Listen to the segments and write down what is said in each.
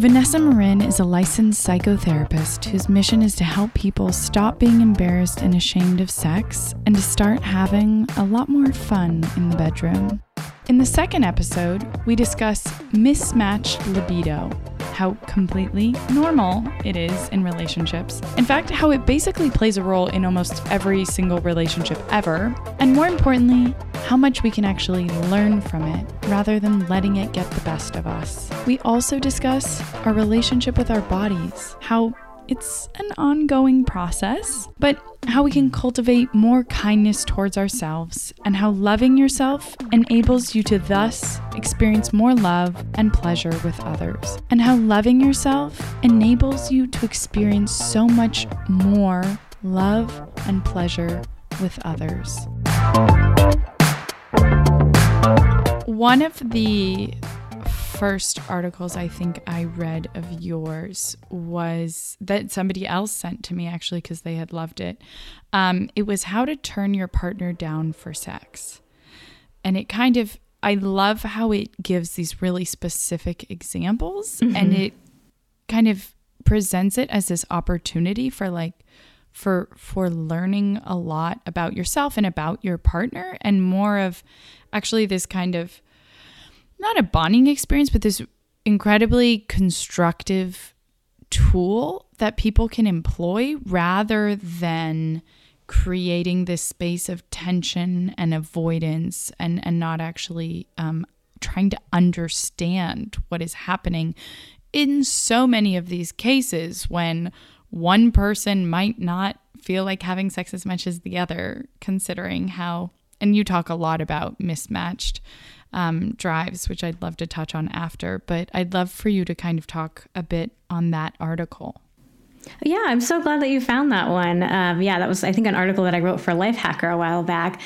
Vanessa Marin is a licensed psychotherapist whose mission is to help people stop being embarrassed and ashamed of sex and to start having a lot more fun in the bedroom. In the second episode, we discuss mismatched libido, how completely normal it is in relationships. In fact, how it basically plays a role in almost every single relationship ever. And more importantly, how much we can actually learn from it rather than letting it get the best of us. We also discuss our relationship with our bodies, how it's an ongoing process, but how we can cultivate more kindness towards ourselves, and how loving yourself enables you to thus experience more love and pleasure with others, and how loving yourself enables you to experience so much more love and pleasure with others. One of the first articles I think I read of yours was that somebody else sent to me actually because they had loved it. Um, it was how to turn your partner down for sex. And it kind of, I love how it gives these really specific examples mm-hmm. and it kind of presents it as this opportunity for like, for for learning a lot about yourself and about your partner and more of actually this kind of not a bonding experience, but this incredibly constructive tool that people can employ rather than creating this space of tension and avoidance and, and not actually um, trying to understand what is happening. In so many of these cases when one person might not feel like having sex as much as the other, considering how, and you talk a lot about mismatched um, drives, which I'd love to touch on after. But I'd love for you to kind of talk a bit on that article. Yeah, I'm so glad that you found that one. Um, yeah, that was I think an article that I wrote for Lifehacker a while back.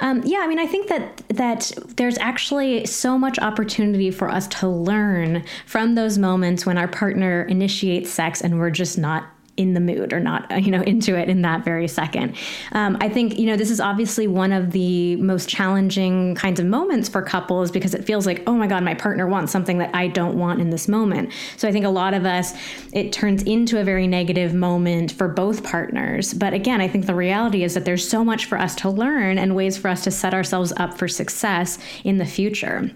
Um, yeah, I mean I think that that there's actually so much opportunity for us to learn from those moments when our partner initiates sex and we're just not in the mood or not, you know, into it in that very second. Um, I think, you know, this is obviously one of the most challenging kinds of moments for couples because it feels like, oh my God, my partner wants something that I don't want in this moment. So I think a lot of us, it turns into a very negative moment for both partners. But again, I think the reality is that there's so much for us to learn and ways for us to set ourselves up for success in the future.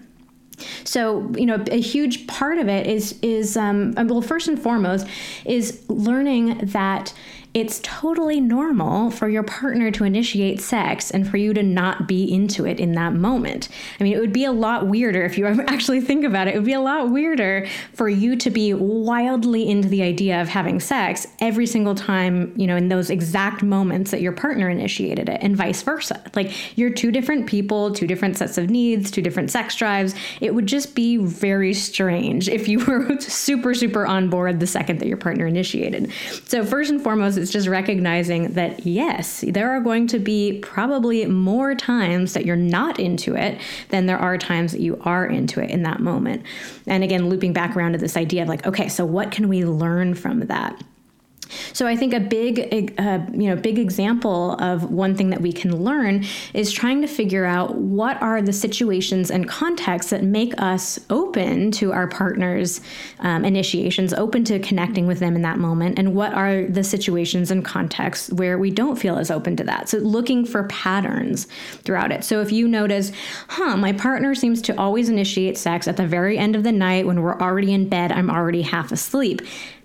So, you know, a huge part of it is is um, well, first and foremost, is learning that it's totally normal for your partner to initiate sex and for you to not be into it in that moment. I mean, it would be a lot weirder if you actually think about it. It would be a lot weirder for you to be wildly into the idea of having sex every single time, you know, in those exact moments that your partner initiated it and vice versa. Like you're two different people, two different sets of needs, two different sex drives. It would just be very strange if you were super, super on board the second that your partner initiated. So, first and foremost, it's just recognizing that yes, there are going to be probably more times that you're not into it than there are times that you are into it in that moment. And again, looping back around to this idea of like, okay, so what can we learn from that? So I think a big, uh, you know, big example of one thing that we can learn is trying to figure out what are the situations and contexts that make us open to our partner's um, initiations, open to connecting with them in that moment, and what are the situations and contexts where we don't feel as open to that. So looking for patterns throughout it. So if you notice, huh, my partner seems to always initiate sex at the very end of the night when we're already in bed, I'm already half asleep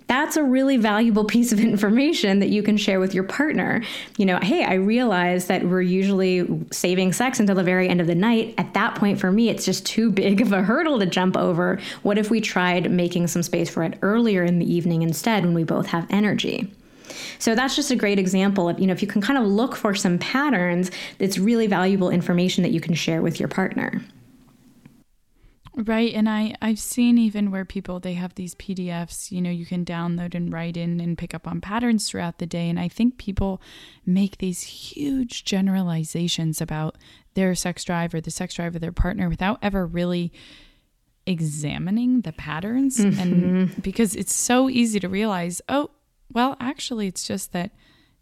that's a really valuable piece of information that you can share with your partner. You know, hey, I realize that we're usually saving sex until the very end of the night. At that point, for me, it's just too big of a hurdle to jump over. What if we tried making some space for it earlier in the evening instead when we both have energy? So that's just a great example of, you know, if you can kind of look for some patterns, it's really valuable information that you can share with your partner. Right. And I, I've seen even where people they have these PDFs, you know, you can download and write in and pick up on patterns throughout the day. And I think people make these huge generalizations about their sex drive or the sex drive of their partner without ever really examining the patterns. Mm-hmm. And because it's so easy to realize, oh, well, actually, it's just that,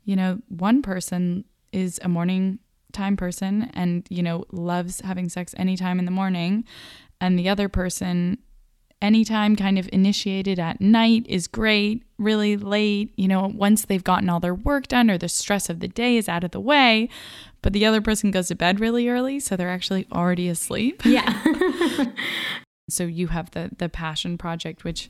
you know, one person is a morning time person and, you know, loves having sex anytime in the morning and the other person anytime kind of initiated at night is great, really late, you know, once they've gotten all their work done or the stress of the day is out of the way, but the other person goes to bed really early, so they're actually already asleep. Yeah. so you have the the passion project which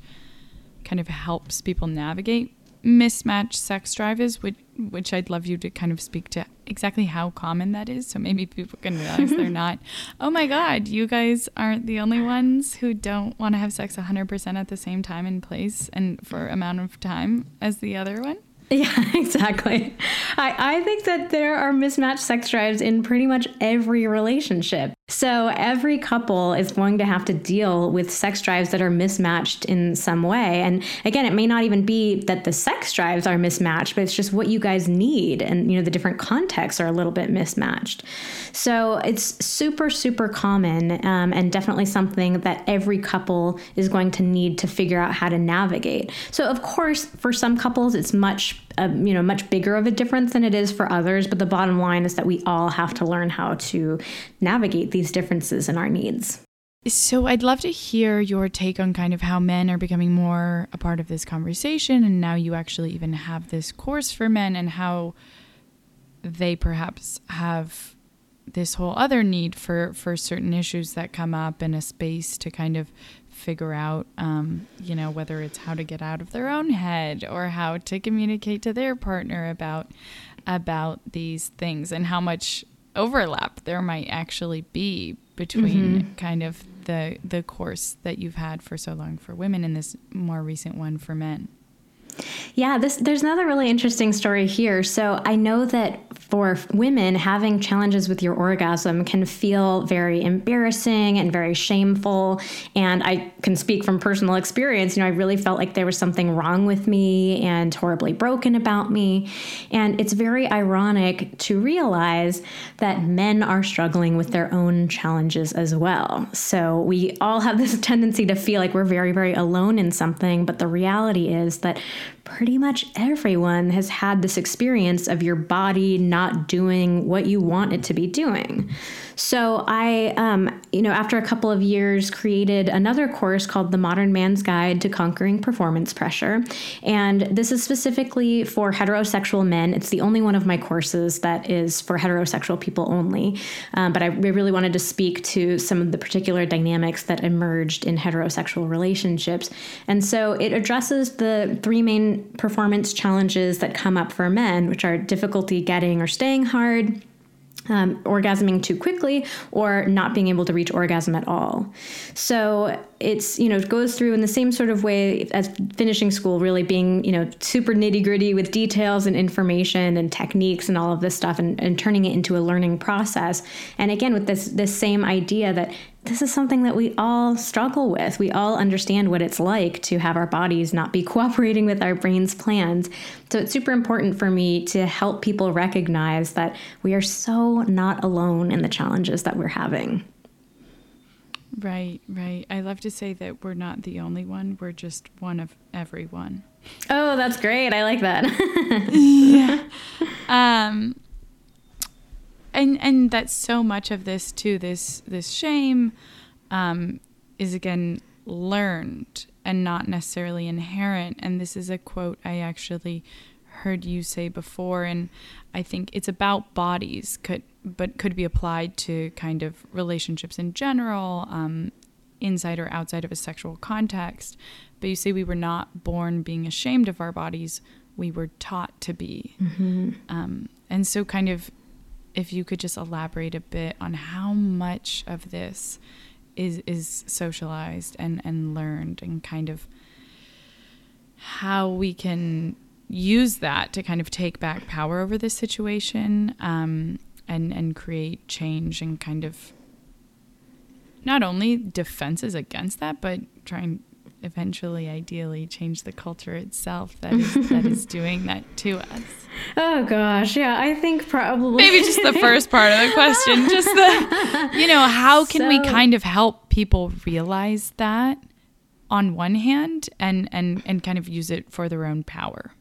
kind of helps people navigate mismatched sex drive is which, which I'd love you to kind of speak to exactly how common that is so maybe people can realize they're not oh my god you guys aren't the only ones who don't want to have sex 100% at the same time and place and for amount of time as the other one Yeah, exactly. I, I think that there are mismatched sex drives in pretty much every relationship. So every couple is going to have to deal with sex drives that are mismatched in some way. And again, it may not even be that the sex drives are mismatched, but it's just what you guys need. And, you know, the different contexts are a little bit mismatched. So it's super, super common um, and definitely something that every couple is going to need to figure out how to navigate. So, of course, for some couples, it's much a, you know much bigger of a difference than it is for others but the bottom line is that we all have to learn how to navigate these differences in our needs. So I'd love to hear your take on kind of how men are becoming more a part of this conversation and now you actually even have this course for men and how they perhaps have this whole other need for for certain issues that come up in a space to kind of figure out, um, you know, whether it's how to get out of their own head or how to communicate to their partner about about these things and how much overlap there might actually be between mm-hmm. kind of the the course that you've had for so long for women and this more recent one for men. Yeah, this there's another really interesting story here. So I know that for women, having challenges with your orgasm can feel very embarrassing and very shameful. And I can speak from personal experience. You know, I really felt like there was something wrong with me and horribly broken about me. And it's very ironic to realize that men are struggling with their own challenges as well. So we all have this tendency to feel like we're very, very alone in something. But the reality is that pretty much everyone has had this experience of your body not doing what you want it to be doing. So I, um, you know, after a couple of years, created another course called The Modern Man's Guide to Conquering Performance Pressure. And this is specifically for heterosexual men. It's the only one of my courses that is for heterosexual people only. Um, but I really wanted to speak to some of the particular dynamics that emerged in heterosexual relationships. And so it addresses the three main performance challenges that come up for men, which are difficulty getting or staying hard um, orgasming too quickly or not being able to reach orgasm at all. So it's, you know, it goes through in the same sort of way as finishing school, really being, you know, super nitty gritty with details and information and techniques and all of this stuff and, and turning it into a learning process. And again, with this, this same idea that this is something that we all struggle with. We all understand what it's like to have our bodies not be cooperating with our brain's plans. So it's super important for me to help people recognize that we are so not alone in the challenges that we're having. Right, right. I love to say that we're not the only one, we're just one of everyone. Oh, that's great. I like that. yeah. Um and and that's so much of this too this this shame um, is again learned and not necessarily inherent. And this is a quote i actually heard you say before and i think it's about bodies could but could be applied to kind of relationships in general um, inside or outside of a sexual context. But you say we were not born being ashamed of our bodies we were taught to be. Mm-hmm. um, and so kind of if you could just elaborate a bit on how much of this is is socialized and and learned and kind of how we can use that to kind of take back power over this situation um, and and create change and kind of not only defenses against that but trying eventually ideally change the culture itself that is that is doing that to us. Oh gosh. Yeah i think probably maybe just the first part of the question just the you know how can so, we kind of help people realize that on one hand and and and kind of use it for their own power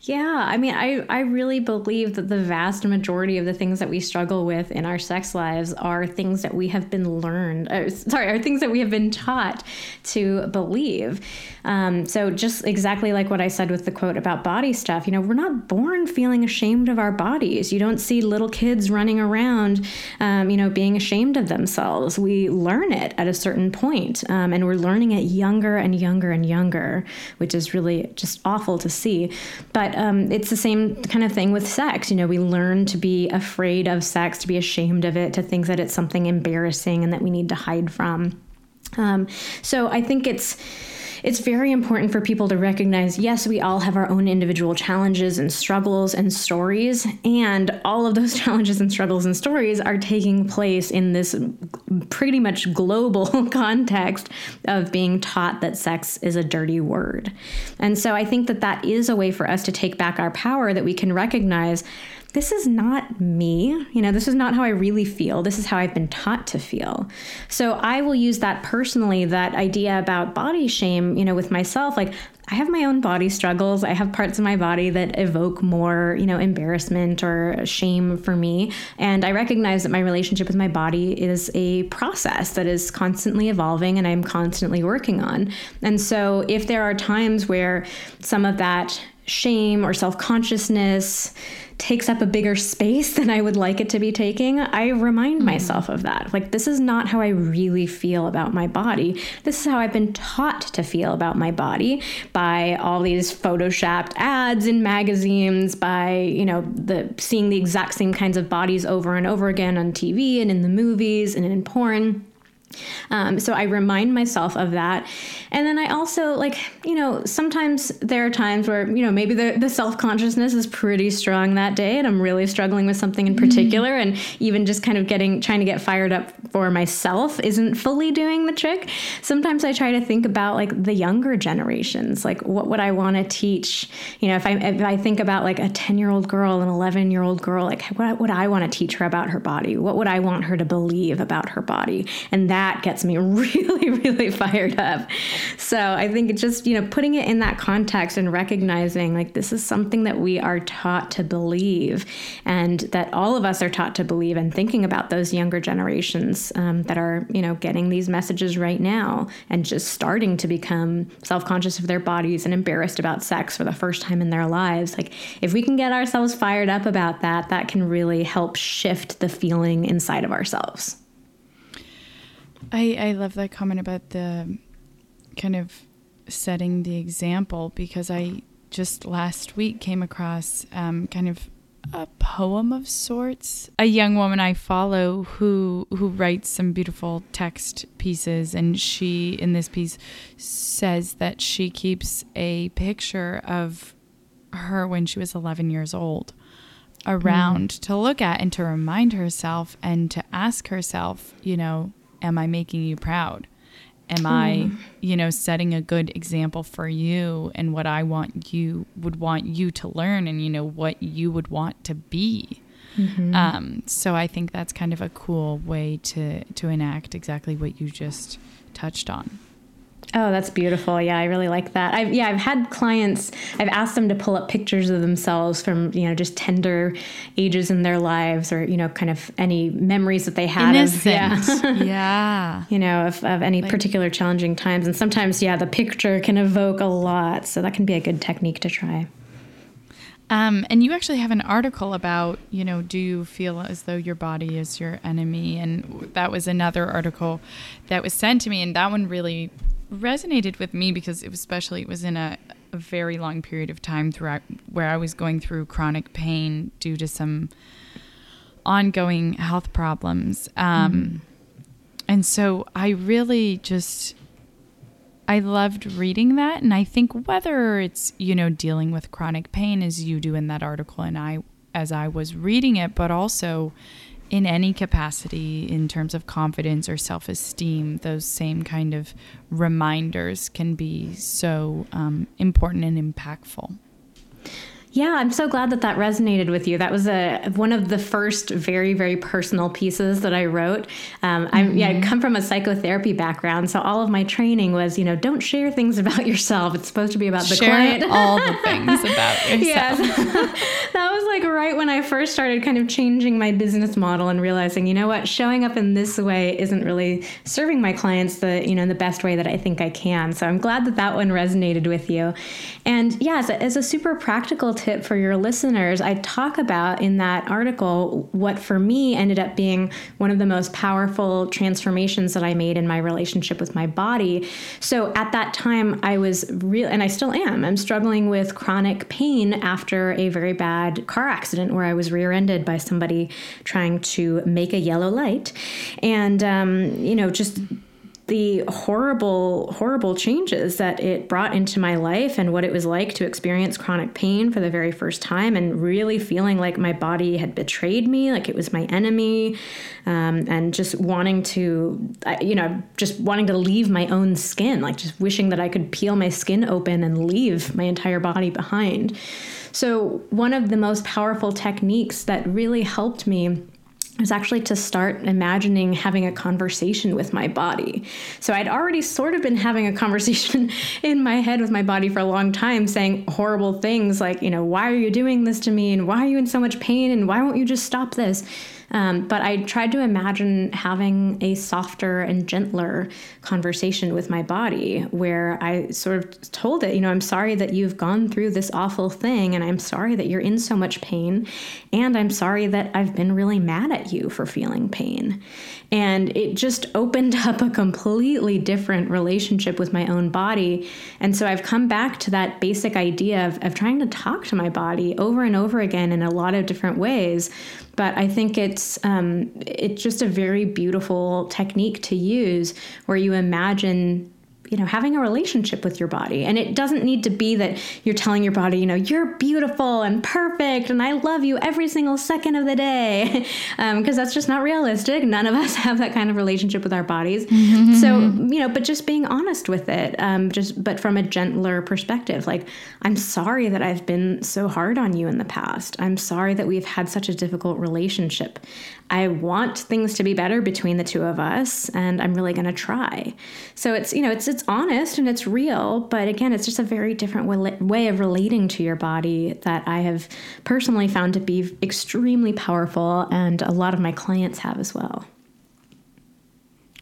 Yeah, I mean, I, I really believe that the vast majority of the things that we struggle with in our sex lives are things that we have been learned, uh, sorry, are things that we have been taught to believe. Um, so, just exactly like what I said with the quote about body stuff, you know, we're not born feeling ashamed of our bodies. You don't see little kids running around, um, you know, being ashamed of themselves. We learn it at a certain point, um, and we're learning it younger and younger and younger, which is really just awful to see. But um, it's the same kind of thing with sex. You know, we learn to be afraid of sex, to be ashamed of it, to think that it's something embarrassing and that we need to hide from. Um, so I think it's it's very important for people to recognize yes, we all have our own individual challenges and struggles and stories, and all of those challenges and struggles and stories are taking place in this pretty much global context of being taught that sex is a dirty word. And so I think that that is a way for us to take back our power that we can recognize this is not me. You know, this is not how I really feel. This is how I've been taught to feel. So I will use that personally, that idea about body shame, you know, with myself. Like, I have my own body struggles. I have parts of my body that evoke more, you know, embarrassment or shame for me. And I recognize that my relationship with my body is a process that is constantly evolving and I'm constantly working on. And so if there are times where some of that shame or self consciousness, takes up a bigger space than I would like it to be taking, I remind mm-hmm. myself of that. Like, this is not how I really feel about my body. This is how I've been taught to feel about my body by all these photoshopped ads in magazines, by, you know, the seeing the exact same kinds of bodies over and over again on TV and in the movies and in porn. Um, so I remind myself of that. And then I also, like, you know, sometimes there are times where, you know, maybe the, the self consciousness is pretty strong that day and I'm really struggling with something in particular. Mm. And even just kind of getting, trying to get fired up for myself isn't fully doing the trick. Sometimes I try to think about like the younger generations, like what would I want to teach? You know, if I, if I think about like a 10 year old girl, an 11 year old girl, like what would I want to teach her about her body? What would I want her to believe about her body? And that gets me really, really fired up. So I think it's just, you know, putting it in that context and recognizing like this is something that we are taught to believe and that all of us are taught to believe and thinking about those younger generations um, that are, you know, getting these messages right now and just starting to become self conscious of their bodies and embarrassed about sex for the first time in their lives. Like, if we can get ourselves fired up about that, that can really help shift the feeling inside of ourselves. I, I love that comment about the kind of setting the example because I just last week came across um, kind of a poem of sorts. A young woman I follow who who writes some beautiful text pieces, and she in this piece says that she keeps a picture of her when she was 11 years old around mm. to look at and to remind herself and to ask herself, you know, am I making you proud? Am I, hmm. you know, setting a good example for you and what I want you would want you to learn and, you know, what you would want to be? Mm-hmm. Um, so I think that's kind of a cool way to, to enact exactly what you just touched on. Oh, that's beautiful. Yeah, I really like that. I've yeah, I've had clients. I've asked them to pull up pictures of themselves from you know just tender ages in their lives, or you know, kind of any memories that they had. Innocent. Of, yeah, yeah. you know, of, of any like, particular challenging times, and sometimes yeah, the picture can evoke a lot. So that can be a good technique to try. Um, and you actually have an article about, you know, do you feel as though your body is your enemy? And that was another article that was sent to me, and that one really resonated with me because it was especially it was in a, a very long period of time throughout where I was going through chronic pain due to some ongoing health problems. Um, mm-hmm. And so I really just I loved reading that and I think whether it's you know dealing with chronic pain as you do in that article and I as I was reading it but also in any capacity in terms of confidence or self esteem, those same kind of reminders can be so um, important and impactful. Yeah, I'm so glad that that resonated with you. That was a one of the first very very personal pieces that I wrote. Um, mm-hmm. I yeah, I come from a psychotherapy background, so all of my training was you know don't share things about yourself. It's supposed to be about the share client. all the things about yourself. Yes, that was like right when I first started kind of changing my business model and realizing you know what showing up in this way isn't really serving my clients the you know in the best way that I think I can. So I'm glad that that one resonated with you. And yeah, as a, as a super practical tip for your listeners, I talk about in that article what for me ended up being one of the most powerful transformations that I made in my relationship with my body. So at that time, I was real, and I still am. I'm struggling with chronic pain after a very bad car accident where I was rear-ended by somebody trying to make a yellow light, and um, you know just the horrible, horrible changes that it brought into my life and what it was like to experience chronic pain for the very first time and really feeling like my body had betrayed me, like it was my enemy, um, and just wanting to, you know, just wanting to leave my own skin, like just wishing that I could peel my skin open and leave my entire body behind. So, one of the most powerful techniques that really helped me was actually to start imagining having a conversation with my body. So I'd already sort of been having a conversation in my head with my body for a long time, saying horrible things like, you know, why are you doing this to me? And why are you in so much pain? And why won't you just stop this? Um, but I tried to imagine having a softer and gentler conversation with my body where I sort of told it, you know, I'm sorry that you've gone through this awful thing, and I'm sorry that you're in so much pain, and I'm sorry that I've been really mad at you for feeling pain. And it just opened up a completely different relationship with my own body. And so I've come back to that basic idea of, of trying to talk to my body over and over again in a lot of different ways. But I think it's um, it's just a very beautiful technique to use where you imagine you know having a relationship with your body. And it doesn't need to be that you're telling your body you know you're beautiful and perfect and i love you every single second of the day. Because um, that's just not realistic. None of us have that kind of relationship with our bodies. Mm-hmm. so you know but just being honest with it um, just but from a gentler perspective like i'm sorry that i've been so hard on you in the past. I'm sorry that we've had such a difficult relationship. I want things to be better between the two of us and I'm really going to try. So it's, you know, it's it's honest and it's real, but again, it's just a very different way of relating to your body that I have personally found to be extremely powerful and a lot of my clients have as well.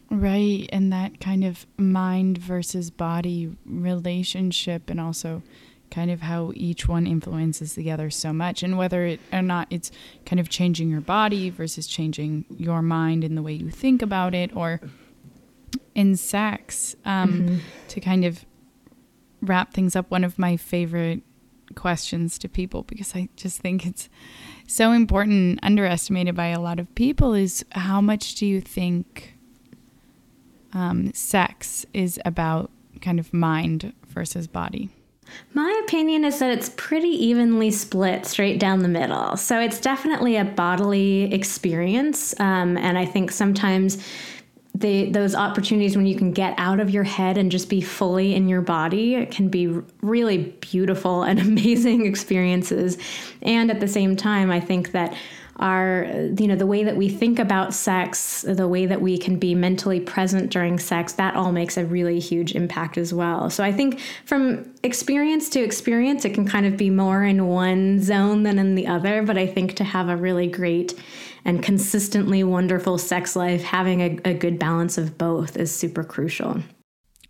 Right, and that kind of mind versus body relationship and also kind of how each one influences the other so much and whether it or not it's kind of changing your body versus changing your mind and the way you think about it or in sex um, mm-hmm. to kind of wrap things up one of my favorite questions to people because i just think it's so important underestimated by a lot of people is how much do you think um, sex is about kind of mind versus body my opinion is that it's pretty evenly split straight down the middle. So it's definitely a bodily experience. Um, and I think sometimes the, those opportunities when you can get out of your head and just be fully in your body can be really beautiful and amazing experiences. And at the same time, I think that our you know the way that we think about sex the way that we can be mentally present during sex that all makes a really huge impact as well so i think from experience to experience it can kind of be more in one zone than in the other but i think to have a really great and consistently wonderful sex life having a, a good balance of both is super crucial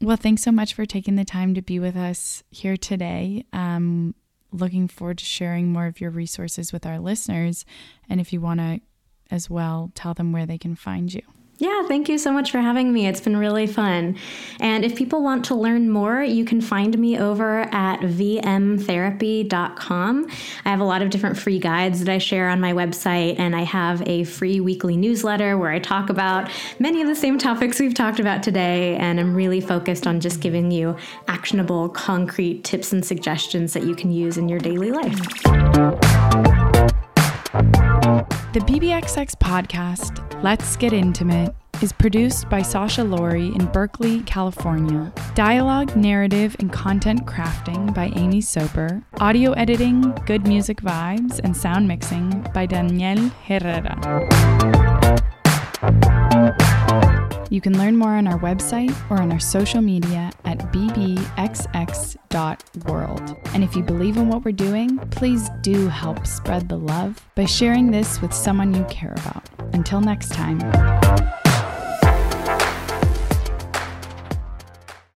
well, thanks so much for taking the time to be with us here today. Um, looking forward to sharing more of your resources with our listeners. And if you want to as well, tell them where they can find you. Yeah, thank you so much for having me. It's been really fun. And if people want to learn more, you can find me over at vmtherapy.com. I have a lot of different free guides that I share on my website, and I have a free weekly newsletter where I talk about many of the same topics we've talked about today. And I'm really focused on just giving you actionable, concrete tips and suggestions that you can use in your daily life. The BBXX podcast, Let's Get Intimate, is produced by Sasha Laurie in Berkeley, California. Dialogue, narrative, and content crafting by Amy Soper. Audio editing, good music vibes, and sound mixing by Daniel Herrera. You can learn more on our website or on our social media at bbxx.world. And if you believe in what we're doing, please do help spread the love by sharing this with someone you care about. Until next time.